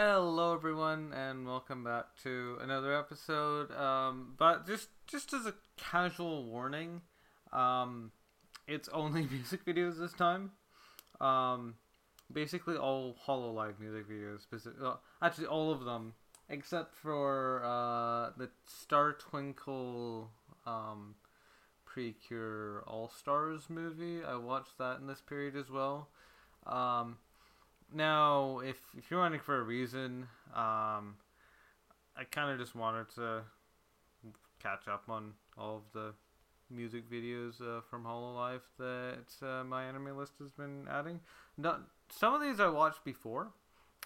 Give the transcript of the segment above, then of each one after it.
Hello, everyone, and welcome back to another episode. Um, but just just as a casual warning, um, it's only music videos this time. Um, basically all Hololive music videos. Specific, uh, actually, all of them except for uh, the Star Twinkle um, Precure All Stars movie. I watched that in this period as well. Um, now, if if you're wondering for a reason, um, I kind of just wanted to catch up on all of the music videos uh, from Hololive that uh, my anime list has been adding. Not some of these I watched before.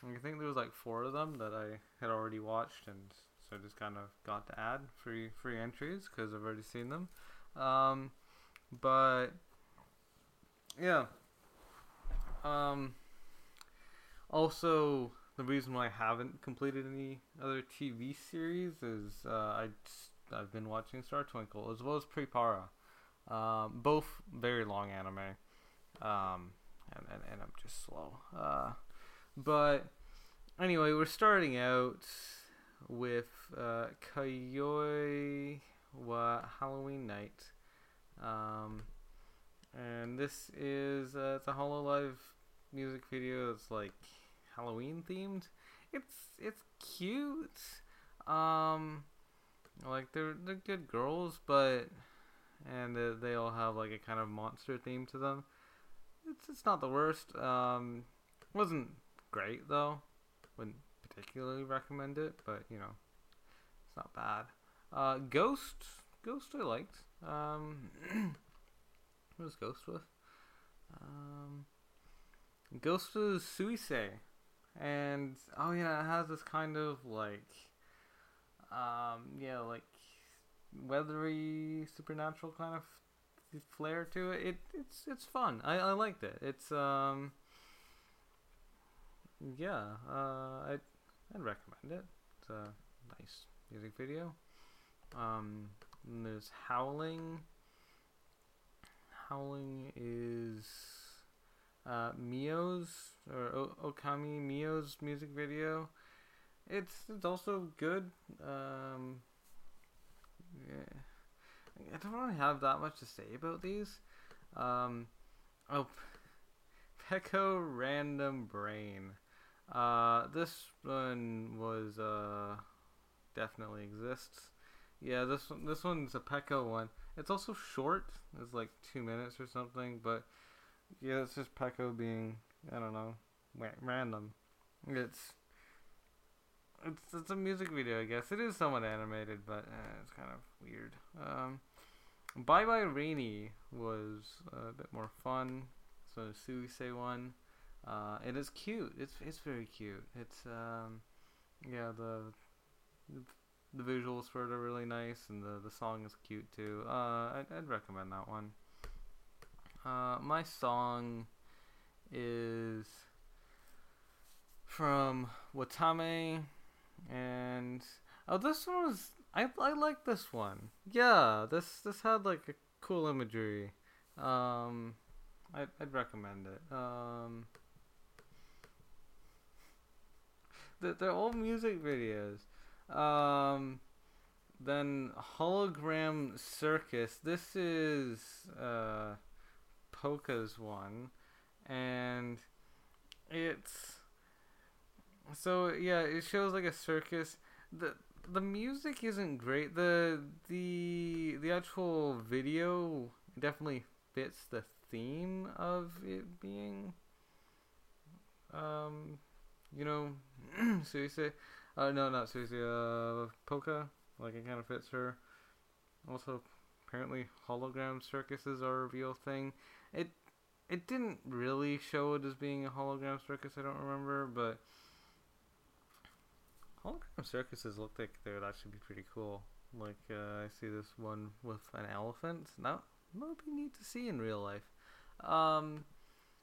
I think there was like four of them that I had already watched, and so just kind of got to add free free entries because I've already seen them. Um, but yeah. Um, also, the reason why I haven't completed any other TV series is uh, I I've been watching Star Twinkle as well as PriPara, um, both very long anime, um, and, and, and I'm just slow. Uh, but anyway, we're starting out with uh, Kayoi wa Halloween Night. Um, and this is uh, it's a Hololive music video. It's like Halloween themed. It's it's cute. Um, like they're they're good girls, but and uh, they all have like a kind of monster theme to them. It's it's not the worst. Um, wasn't great though. Wouldn't particularly recommend it, but you know, it's not bad. Uh, Ghost, Ghost, I liked. Um, who was Ghost with? Um, Ghost was Suisei, and oh yeah, it has this kind of like, um, yeah, like weathery supernatural kind of flair to it. It it's it's fun. I I liked it. It's um yeah, uh, I I'd recommend it. It's a nice music video. Um, there's Howling. Howling is uh, Mio's or o- Okami Mio's music video. It's it's also good. Um, yeah. I don't really have that much to say about these. Um, oh, Peko Random Brain. Uh, this one was uh definitely exists. Yeah, this one this one's a Peko one. It's also short. It's like two minutes or something, but yeah, it's just Peko being I don't know random. It's it's it's a music video, I guess. It is somewhat animated, but eh, it's kind of weird. Um, Bye Bye Rainy was a bit more fun. So Suisei one. Uh, it is cute. It's it's very cute. It's um, yeah the the visuals for it are really nice, and the the song is cute too. Uh, I'd, I'd recommend that one. Uh, my song is from Watame, and oh, this one was I I like this one. Yeah, this this had like a cool imagery. Um, I'd I'd recommend it. Um. they're, they're all music videos. Um, then hologram circus. This is uh, Polka's one, and it's so yeah. It shows like a circus. the The music isn't great. the the The actual video definitely fits the theme of it being um you know, Suisei. Uh, no, not Suisei. Uh, Polka. Like it kind of fits her. Also, apparently, hologram circuses are a real thing. It it didn't really show it as being a hologram circus. I don't remember, but hologram circuses look like they would actually be pretty cool. Like uh, I see this one with an elephant. That would be neat to see in real life. Um,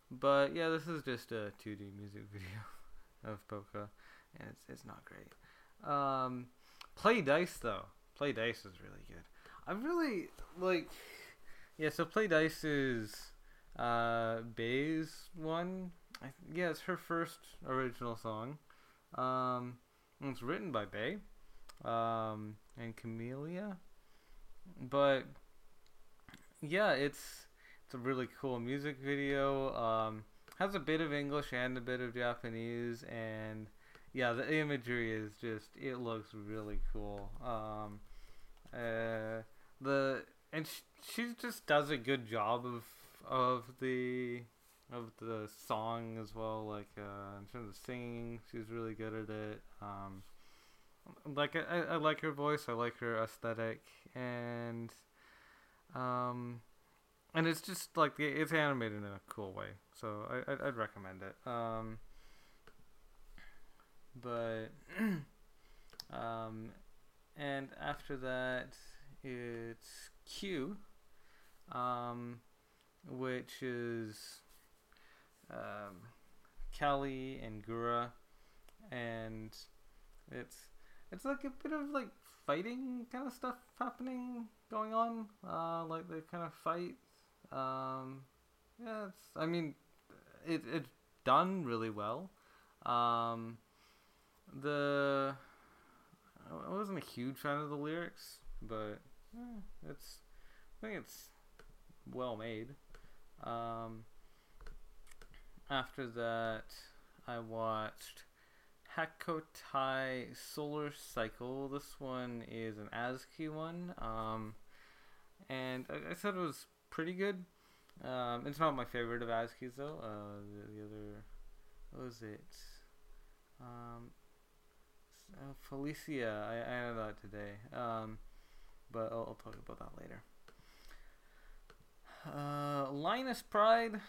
but yeah, this is just a 2D music video of Polka, and it's it's not great. Um, play dice though. Play dice is really good. I really like. Yeah, so play dice is uh Bae's one. I, yeah, it's her first original song. Um, it's written by Bae, um, and Camellia, but yeah, it's it's a really cool music video. Um, has a bit of English and a bit of Japanese, and yeah, the imagery is just it looks really cool. Um, uh, the and sh- she just does a good job of of the of the song as well. Like uh, in terms of singing, she's really good at it. Um, like I, I like her voice. I like her aesthetic, and um, and it's just like it's animated in a cool way. So I I'd, I'd recommend it. Um, but um, and after that, it's Q, um, which is um, Calli and Gura, and it's it's like a bit of like fighting kind of stuff happening going on. Uh, like they kind of fight. Um, yeah, it's I mean, it it's done really well. Um, the I wasn't a huge fan of the lyrics, but eh, it's I think it's well made. Um, after that, I watched Hakotai Solar Cycle. This one is an AZKi one, um, and I, I it was pretty good. Um, it's not my favorite of AZKi's though. Uh, the, the other, what was it? Um, uh, Felicia. I, I know that today. Um, but I'll, I'll, talk about that later. Uh, Linus Pride.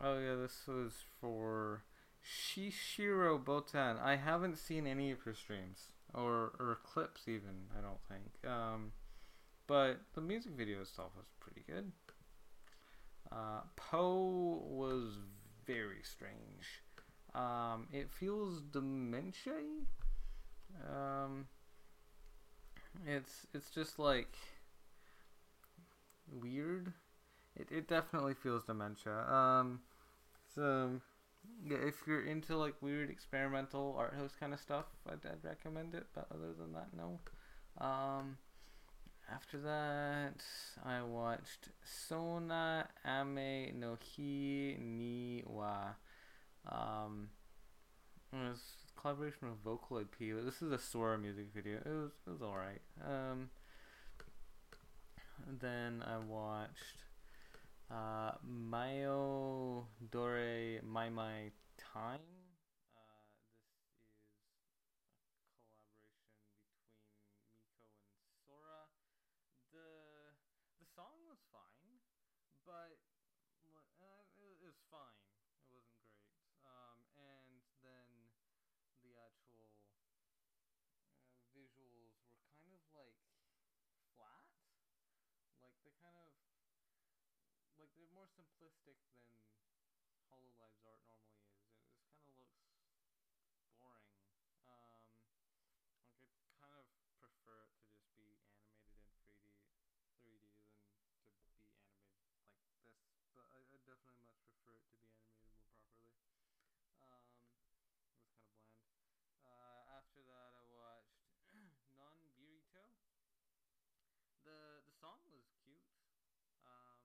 Oh yeah, this was for Shishiro Botan. I haven't seen any of her streams or or clips even. I don't think. Um, but the music video itself was pretty good. Uh, Poe was very strange. Um, it feels dementia. Um, it's it's just like weird. It it definitely feels dementia. Um, so yeah, if you're into like weird experimental art house kind of stuff, I'd, I'd recommend it. But other than that, no. Um, after that, I watched Sona Ame no Hi ni wa. Um, it was collaboration with Vocaloid P. This is a Sora music video. It was it was alright. Um, then I watched uh, Mayo Dore My My Time. This is a collaboration between Miko and Sora. The the song was fine, but it was fine. It wasn't great. Um, and then the actual uh, visuals were kind of like flat. Like they kind of like they're more simplistic than Hololive's art normally is. and It just kind of looks boring. Um, like I kind of prefer it to just be animated in 3D, 3D than to be animated like this. But I, I definitely much prefer it to be animated more properly. Um, it was kind of bland. Uh, after that, I watched Non Birito. The the song was cute. Um,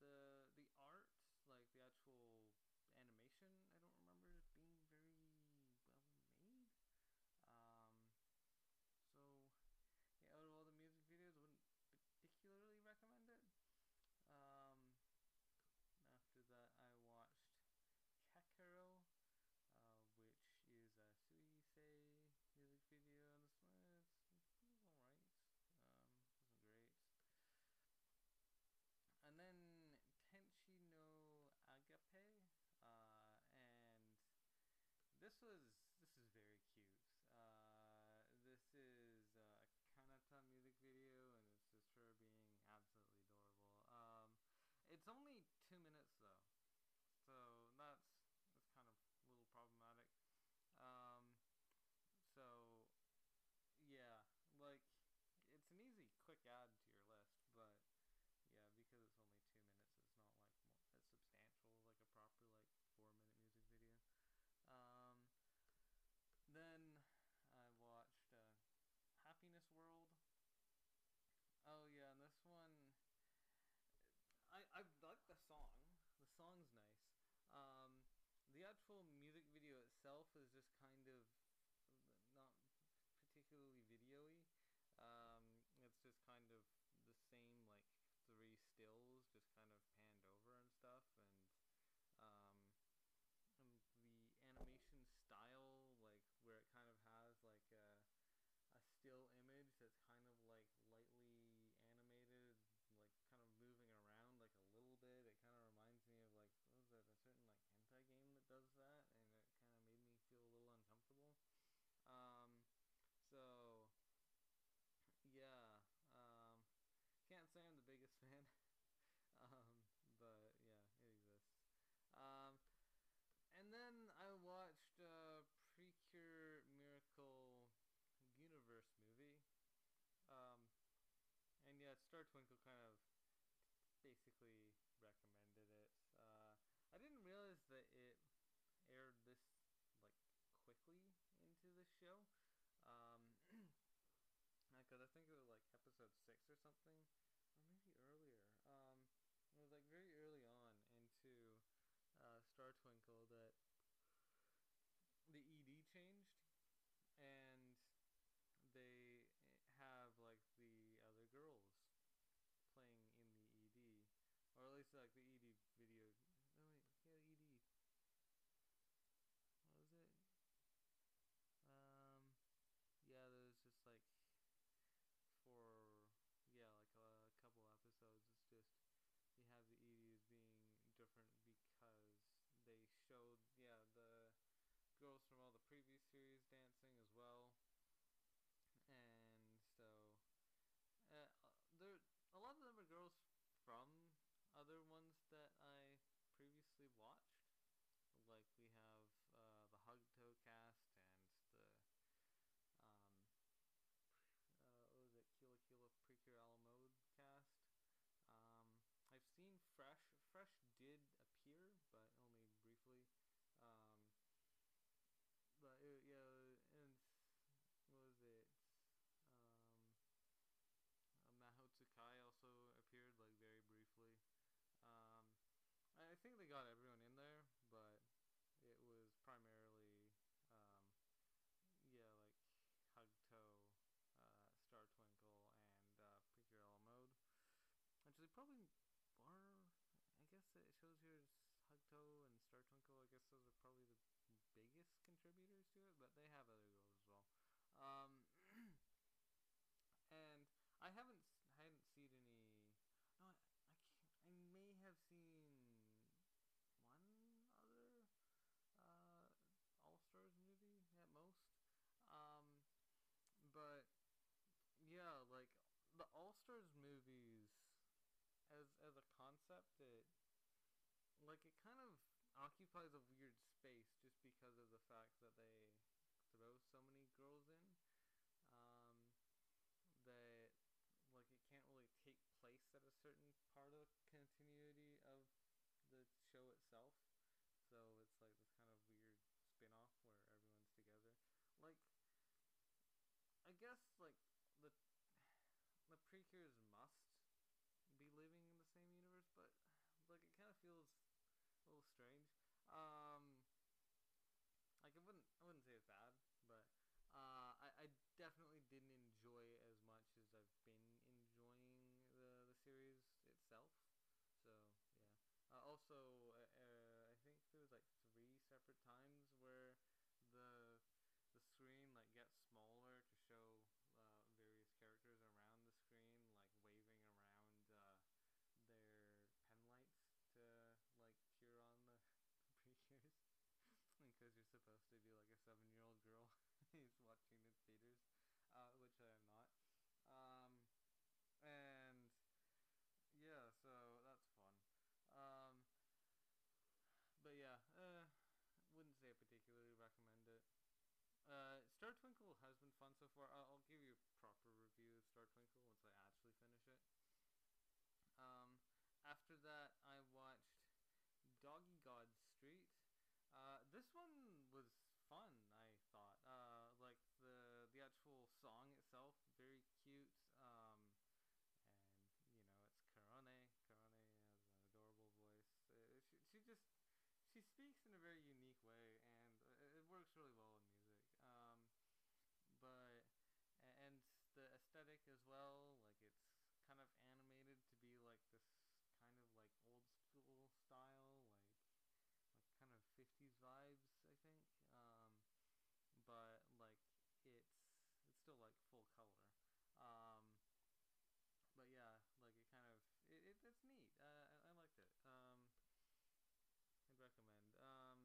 the the art, like the actual animation, I don't remember it being very well made. Um, so yeah, out of all the music videos, I wouldn't particularly recommend it. Um, after that, I watched Kakero, uh, which is a Suisei music video, and this one is it was alright. Um, wasn't great. And then Tenchi no Agape, uh, and this was this is very cute. Uh, this is a Kanata music video, and it's just her being absolutely adorable. Um, it's only two minutes though, so that's that's kind of a little problematic. Um, so yeah, like it's an easy, quick add to your list, but yeah, because it's only two minutes, it's not like more, as substantial as like a proper like four minute music video. Um, song's nice. Um, the actual music video itself is just kind of not particularly video-y. Um, it's just kind of the same like three stills, just kind of panned over and stuff, and um, and the animation style, like where it kind of has like a a still image that's kind of like lightly animated, like kind of moving around like a little bit. It kind of reminds me of like what was that a certain like hentai game that does that, and it kind of made me feel a little uncomfortable. Um, so yeah, um, can't say I'm the biggest fan, um, but yeah, it exists. Um, and then I watched uh, Precure Miracle Universe movie. Um, and yeah, Star Twinkle kind of basically recommended it. Uh, I didn't realize that it aired this like quickly into the show. Um, because I think it was like episode six or something, or maybe earlier. Um, it was like very early on into uh, Star Twinkle that the ED changed, and they have like the other girls playing in the ED, or at least like the ED video. No wait, yeah, ED. What was it? Um, yeah, there's just like for yeah, like a, a couple episodes. It's just you have the EDs being different because they showed yeah the girls from all the previous series dancing as well, and so uh, there a lot of them are girls from other ones that I previously watched. Like we have uh, the Hugtto cast and the um, uh, what was it Kira Kira Precure a la Mode cast. Um, I've seen Fresh. Fresh did appear, but briefly. Um, but it, yeah, and what was it? Um, Maho Tsukai also appeared like very briefly. Um, I think they got everyone in there, but it was primarily, um, yeah, like Hugtto, uh, Star Twinkle, and uh, a Mode. Actually, probably more. I guess it shows here Hugtto and Star Twinkle. I guess those are probably the biggest contributors to it, but they have other girls as well. Um, and I haven't I hadn't seen any. No, I, I can't. I may have seen one other uh, All Stars movie at most. Um, but yeah, like the All Stars movies as as a concept, it like it kind of occupies a weird space just because of the fact that they throw so many girls in. Um, that like it can't really take place at a certain part of the continuity of the show itself. So it's like this kind of weird spin-off where everyone's together. Like I guess like the the precures must be living in the same universe, but like it kind of feels a little strange. Um, like I wouldn't I wouldn't say it's bad, but uh, I, I definitely didn't enjoy it as much as I've been enjoying the the series itself. So yeah. Uh, also, uh, uh I think there was like three separate times where the the screen like gets smaller to show uh, various characters around the screen, like waving around uh, their pen lights to like cheer on the, the precures. because you're supposed to be like a seven year old girl who's watching in theaters, uh, which I am not. Um, and yeah, so that's fun. Um, but yeah, uh, wouldn't say I particularly recommend it. Uh, Star Twinkle has been fun so far. I'll, I'll, give you a proper review of Star Twinkle once I actually finish it. Um, after that, I watched Doggy God Street. Uh, this one was fun. I thought. Uh, like the the actual song itself, very cute. Um, and you know, it's Korone. Korone has an adorable voice. Uh, she, speaks in a very unique way, and it, it works really well in music. Um, but and the aesthetic as well, like it's kind of animated to be like this kind of like old school style, like like kind of 50s vibes, I think. Um, but like it's it's still like full color. Um, but yeah, like it kind of it, it it's neat. Uh, I, I liked it. Um, I'd recommend. Um,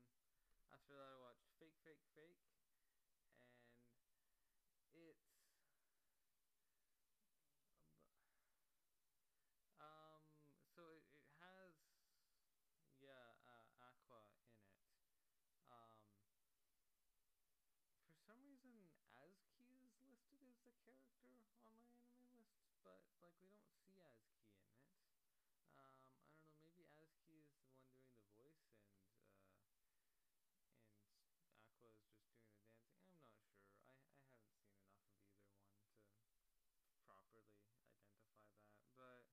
after that, I watched Fake, Fake, and it's um so it, it has yeah uh, aqua in it. Um for some reason AZKi is listed as the character on my anime list but like we don't see AZKi in it um I don't know maybe AZKi is the one doing the voice and uh and Aqua is just doing the dancing. I'm not sure. I, I haven't seen enough of either one to properly identify that. But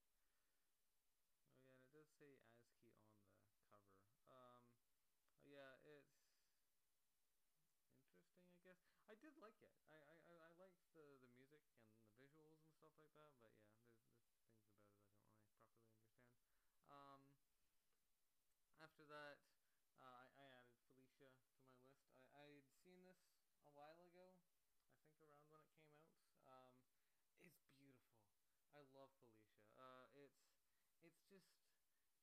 oh yeah, and it does say AZKi on the cover. Um, oh yeah, it's interesting. I guess I did like it. I I, I liked the the music and the visuals and stuff like that. But yeah, there's there's things about it I don't really properly understand. Um, after that. Uh, I, I added Felicia to my list. I, I had seen this a while ago, I think around when it came out. Um, it's beautiful. I love Felicia. Uh, it's it's just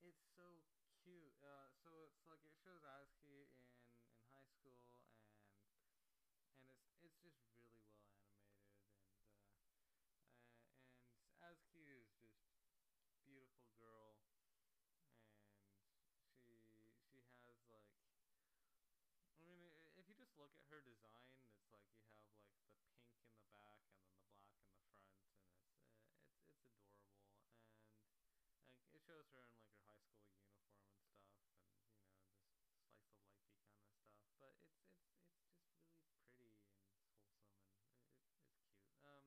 it's so cute. Uh, so it's like it shows AZKi in in high school and and it's it's just really well animated and uh, uh, and AZKi is just beautiful girl and she she has like I mean, if you just look at her design, it's like you have like the pink in the back and then the black in the front, and it's uh, it's it's adorable, and like it shows her in like her high school uniform and stuff, and you know just slice of lifey kind of stuff. But it's it's it's just really pretty and wholesome, and it, it's cute. Um,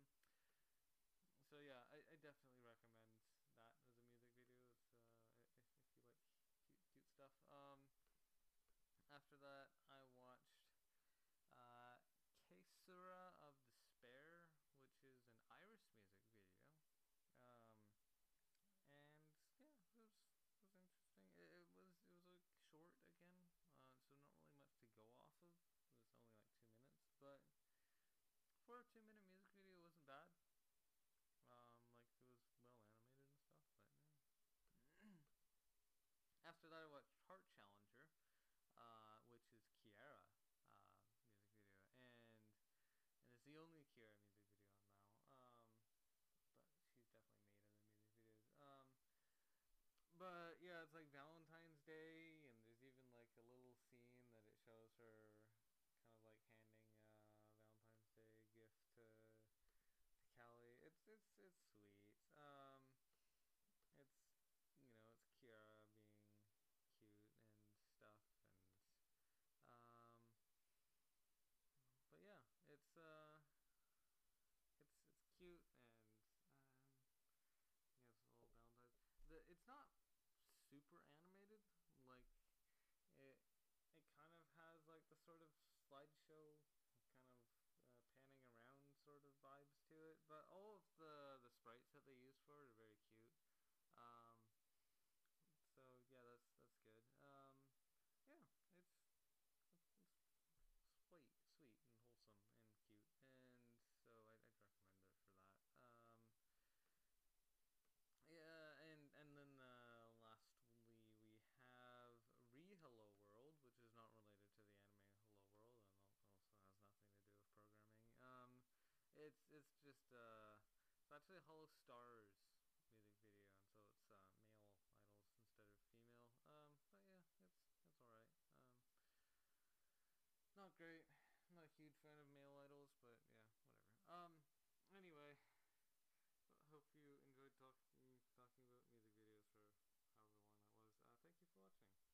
so yeah, I, I definitely recommend that as a music video. It's uh if if you like cute, cute stuff. Um, after that, I watched uh, Caesura of Despair, which is an IRyS music video. Um, and yeah, it was it was interesting. It, it was it was a short again, uh, so not really much to go off of. It was only like two minutes, but for a two minute music video, it wasn't bad. Um, like it was well animated and stuff, but yeah. After that, I watched Heart Challenger, uh, which is Kiara uh, music video, and and it's the only Kiara music video on now. Um, but she's definitely made other music videos. Um, but yeah, it's like Valentine's Day, and there's even like a little scene that it shows her kind of like handing a Valentine's Day gift to to Calli. It's it's sweet. Um, it's you know, it's Kiara being cute and stuff, and um, but yeah, it's uh, it's it's cute and um, yeah, it's a little Valentine's. The it's not super animated, like it it kind of has like the sort of slideshow kind of uh, panning around sort of vibes to it, but all of the the sprites that they use for it are very cute. Um, so yeah, that's that's good. Um, yeah, it's, it's, it's sweet, sweet and wholesome and cute, and so I'd, I'd recommend it for that. Um, yeah, and and then uh, lastly we have Re Hello World, which is not related to the anime Hello World, and also has nothing to do with programming. Um, it's it's just uh, it's actually Hello Stars music video, and so it's uh, male idols instead of female. Um, but yeah, it's it's all right. Um, not great. I'm not a huge fan of male idols, but yeah, whatever. Um, anyway, hope you enjoyed talking talking about music videos for however long that was. Uh, thank you for watching.